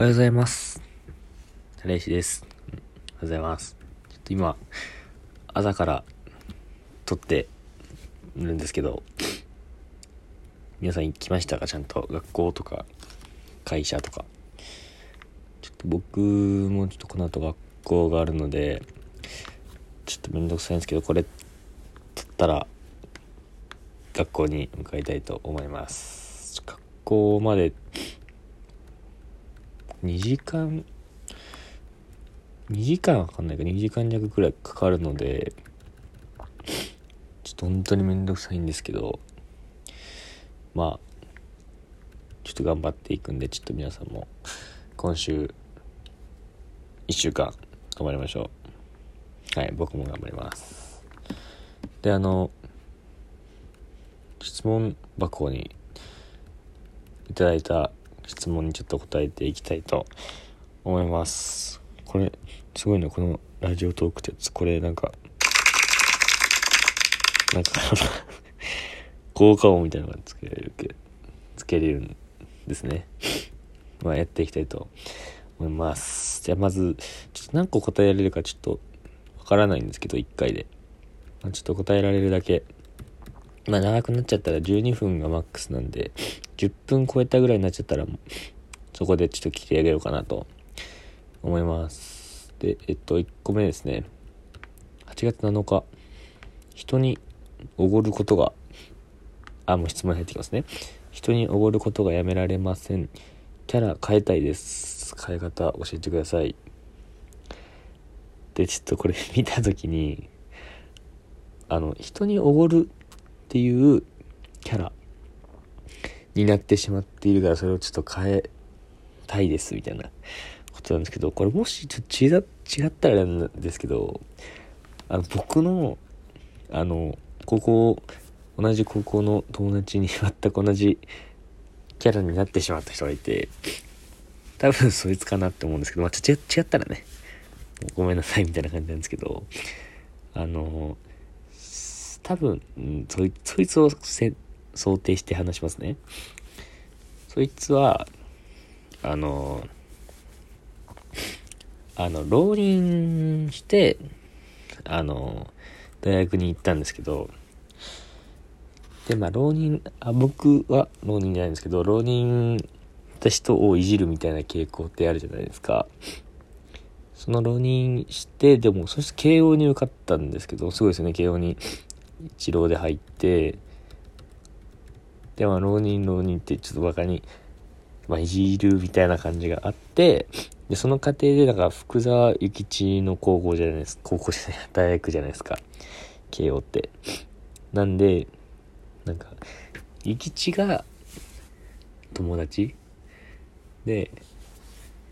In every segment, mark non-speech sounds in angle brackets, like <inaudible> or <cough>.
おはようございます。レイシです。おはようございます。ちょっと今、朝から撮ってるんですけど、皆さん行きましたか？ちゃんと学校とか会社とか。ちょっと僕もちょっとこの後学校があるので、ちょっとめんどくさいんですけど、これ撮ったら学校に向かいたいと思います。学校まで2時間？2時間かかんないか。2時間弱くらいかかるのでちょっと本当にめんどくさいんですけどまあちょっと頑張っていくんでちょっと皆さんも今週1週間頑張りましょう。はい僕も頑張ります。であの質問箱にいただいた質問にちょっと答えていきたいと思います。これすごいねこのラジオトークってこれなんかなんか <laughs> 効果音みたいなのがつけれるけつけれるんですね。まあやっていきたいと思います。じゃあまずちょっと何個答えられるかちょっとわからないんですけど1回で、まあ、ちょっと答えられるだけまあ長くなっちゃったら12分がマックスなんで、10分超えたぐらいになっちゃったら、そこでちょっと切り上げようかなと思います。で、えっと、1個目ですね。8月7日、人におごることが、あ、もう質問入ってきますね。人におごることがやめられません。キャラ変えたいです。変え方教えてください。で、ちょっとこれ見たときに、あの、人におごるっていうキャラになってしまっているからそれをちょっと変えたいですみたいなことなんですけどこれもしちょっと違ったらなんですけどあの僕のあの高校同じ高校の友達に全く同じキャラになってしまった人がいて多分そいつかなって思うんですけどまあちょっと違ったらねごめんなさいみたいな感じなんですけどあの多分、うん、そいそいつを想定して話しますね。そいつは、あの、あの、浪人して、あの、大学に行ったんですけど、で、まあ、浪人、あ、僕は浪人じゃないんですけど、浪人した人をいじるみたいな傾向ってあるじゃないですか。その浪人して、でも、そして慶応に受かったんですけど、すごいですよね、慶応に。一浪で入ってでまあ浪人浪人ってちょっとバカに、まあ、いじるみたいな感じがあってでその過程でなんか福沢諭吉の高校じゃないです高校じゃない <laughs> 大学じゃないですか。慶応って。なんでなんか諭吉が友達？で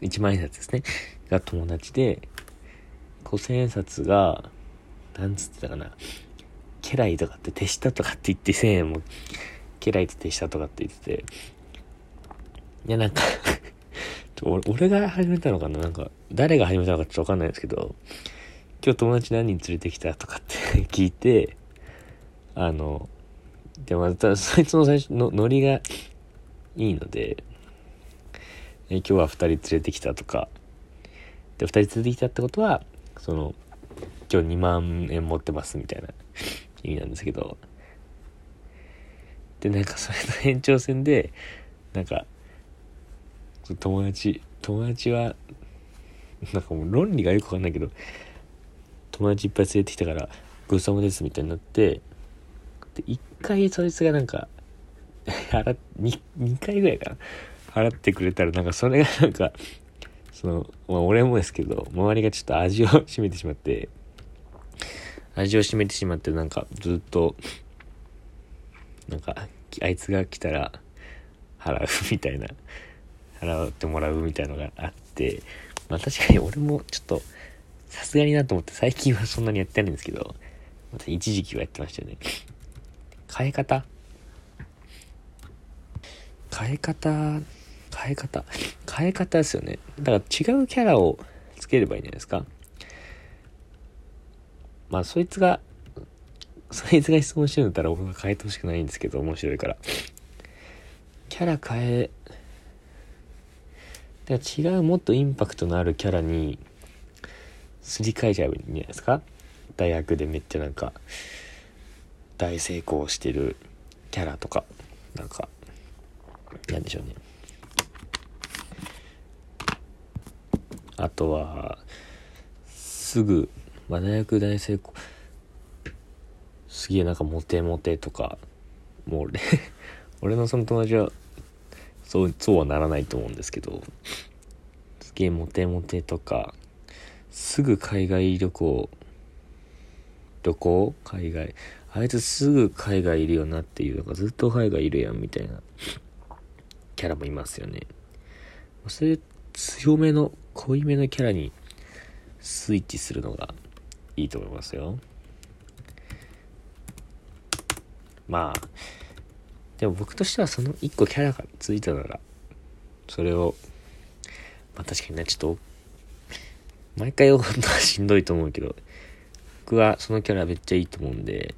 一万円札ですね。が友達で五千円札がなんつってたかな。家来とかって手下とかって言って1000円も家来と手下とかって言ってていやなんか <laughs> 俺俺が始めたのかな？なんか誰が始めたのかちょっとわかんないですけど今日友達何人連れてきた？とかって <laughs> 聞いてあのでもまたそいつの最初のノリがいいのでえ今日は2人連れてきたとか。で2人連れてきたってことはその今日2万円持ってますみたいな。意味なんですけど。でなんかそれの延長線でなんか友達友達はなんかもう論理がよくわかんないけど友達いっぱい連れてきたからごちそうさまですみたいになってで一回そいつがなんか払 2, 2回ぐらいかな払ってくれたらなんかそれがなんかその、まあ、俺もですけど周りがちょっと味を占めてしまって味を占めてしまってなんかずっとなんかあいつが来たら払うみたいな払ってもらうみたいのがあってまあ確かに俺もちょっとさすがになと思って最近はそんなにやってないんですけどまた一時期はやってましたよね。変え方？変え方？変え方？変え方ですよね。だから違うキャラをつければいいんじゃないですか。まあ、そいつが、そいつが質問してるんだったら僕が変えてほしくないんですけど、面白いから。キャラ変え、だから違うもっとインパクトのあるキャラにすり替えちゃえばいいんじゃないですか？大学でめっちゃなんか大成功してるキャラとか。なんかなんでしょうね。あとはすぐ、まあ、大学大成功。すげえなんかモテモテとかもう俺 <laughs> 俺のその友達はそうそうはならないと思うんですけどすげえモテモテとかすぐ海外旅行旅行？海外。あいつすぐ海外いるよなっていうのがずっと海外いるやんみたいなキャラもいますよね。それ強めの濃いめのキャラにスイッチするのがいいと思いますよ。まあでも僕としてはその1個キャラがついたならそれをまあ確かにねちょっと毎回読むのはしんどいと思うけど僕はそのキャラめっちゃいいと思うんで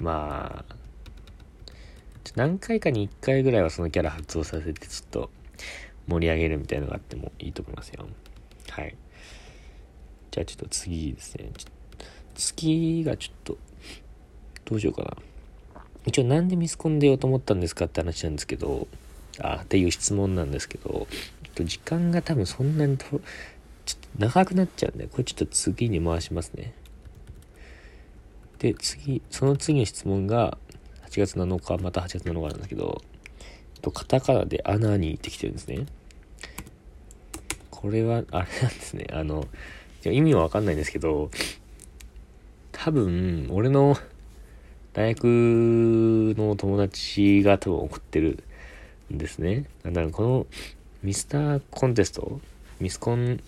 まあ何回かに1回ぐらいはそのキャラ発動させてちょっと盛り上げるみたいなのがあってもいいと思いますよ。はい。じゃあちょっと次ですね。次がちょっとどうしようかな。一応なんでミスコンでようと思ったんですかって話なんですけどあっていう質問なんですけどちょっと時間が多分そんなにとちょっと長くなっちゃうんでこれちょっと次に回しますね。で次その次の質問が8月7日また8月7日なんだけどとカタカナで穴に行ってきてるんですね。これはあれなんですね。あの意味はわかんないんですけど多分俺の大学の友達が多分送ってるんですね。だからこのミスターコンテスト、ミスコン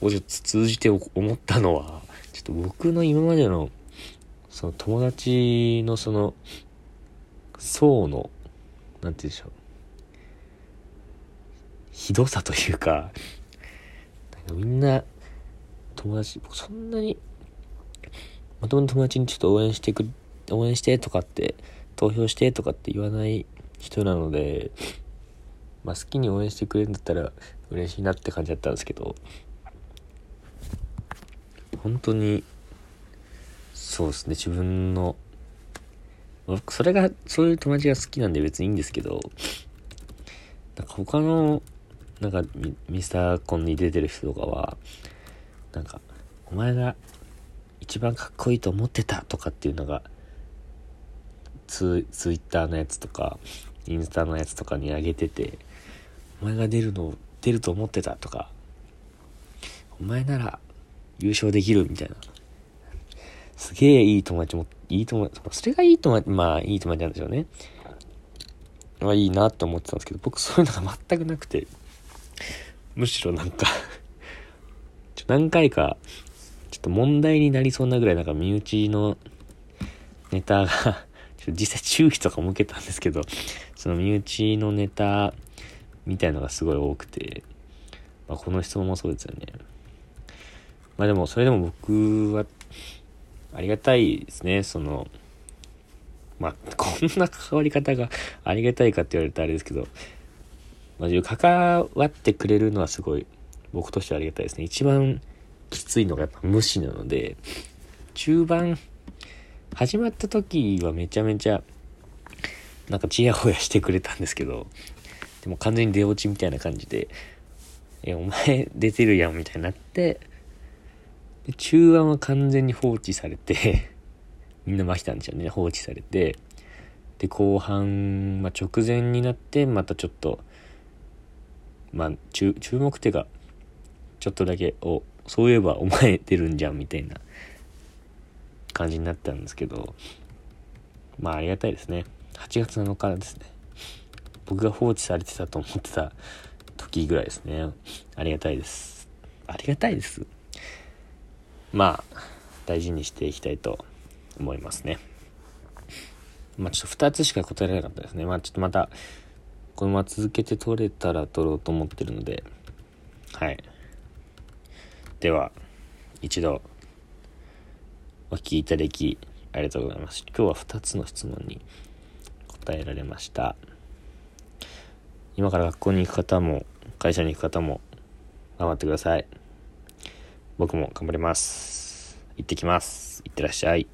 をちょっと通じて思ったのは、ちょっと僕の今までのその友達のその層の、なんて言うんでしょう。ひどさというか、なんかみんな友達、僕そんなに、まともに友達にちょっと応援してく応援してとかって、投票してとかって言わない人なので、まあ、好きに応援してくれるんだったら嬉しいなって感じだったんですけど、本当に、そうですね、自分の、僕、それが、そういう友達が好きなんで別にいいんですけど、なんか他の、なんかミ、ミスターコンに出てる人とかは、なんか、お前が一番かっこいいと思ってたとかっていうのが、ツツイッターのやつとか、インスタのやつとかに上げてて、お前が出るの、出ると思ってたとか、お前なら優勝できるみたいな。すげえいい友達も、いい友達、それがいい友達、まあいい友達なんでしょうね。まあいいなって思ってたんですけど、僕そういうのが全くなくて、むしろなんかちょ何回か、ちょっと問題になりそうなぐらいなんか身内のネタが <laughs> ちょ実際注意とかも受けたんですけど、その身内のネタみたいのがすごい多くて、まあ、この質問もそうですよね。まあでも、それでも僕は、ありがたいですね、その、まあ、<laughs> こんな関わり方がありがたいかって言われるとあれですけど、まあ、関わってくれるのはすごい、僕としてはありがたいですね。一番きついのがやっぱ無視なので、中盤、始まった時はめちゃめちゃ、なんかチヤホヤしてくれたんですけど、でも完全に出落ちみたいな感じで、え、お前出てるやんみたいになって、で中盤は完全に放置されて <laughs> みんな巻いたんでしょうね、放置されて、で、後半、まあ、直前になって、またちょっと、まあ、注目っていうか、ちょっとだけ、お、そういえばお前出るんじゃんみたいな感じになったんですけど、まあありがたいですね。8月7日ですね。僕が放置されてたと思ってた時ぐらいですね。ありがたいです。ありがたいです。まあ、大事にしていきたいと思いますね。まあちょっと2つしか答えられなかったですね。まあちょっとまた、このまま続けて撮れたら撮ろうと思ってるので、はい。では、一度、お聞きいただき、ありがとうございます。今日は2つの質問に答えられました。今から学校に行く方も、会社に行く方も、頑張ってください。僕も頑張ります。行ってきます。いってらっしゃい。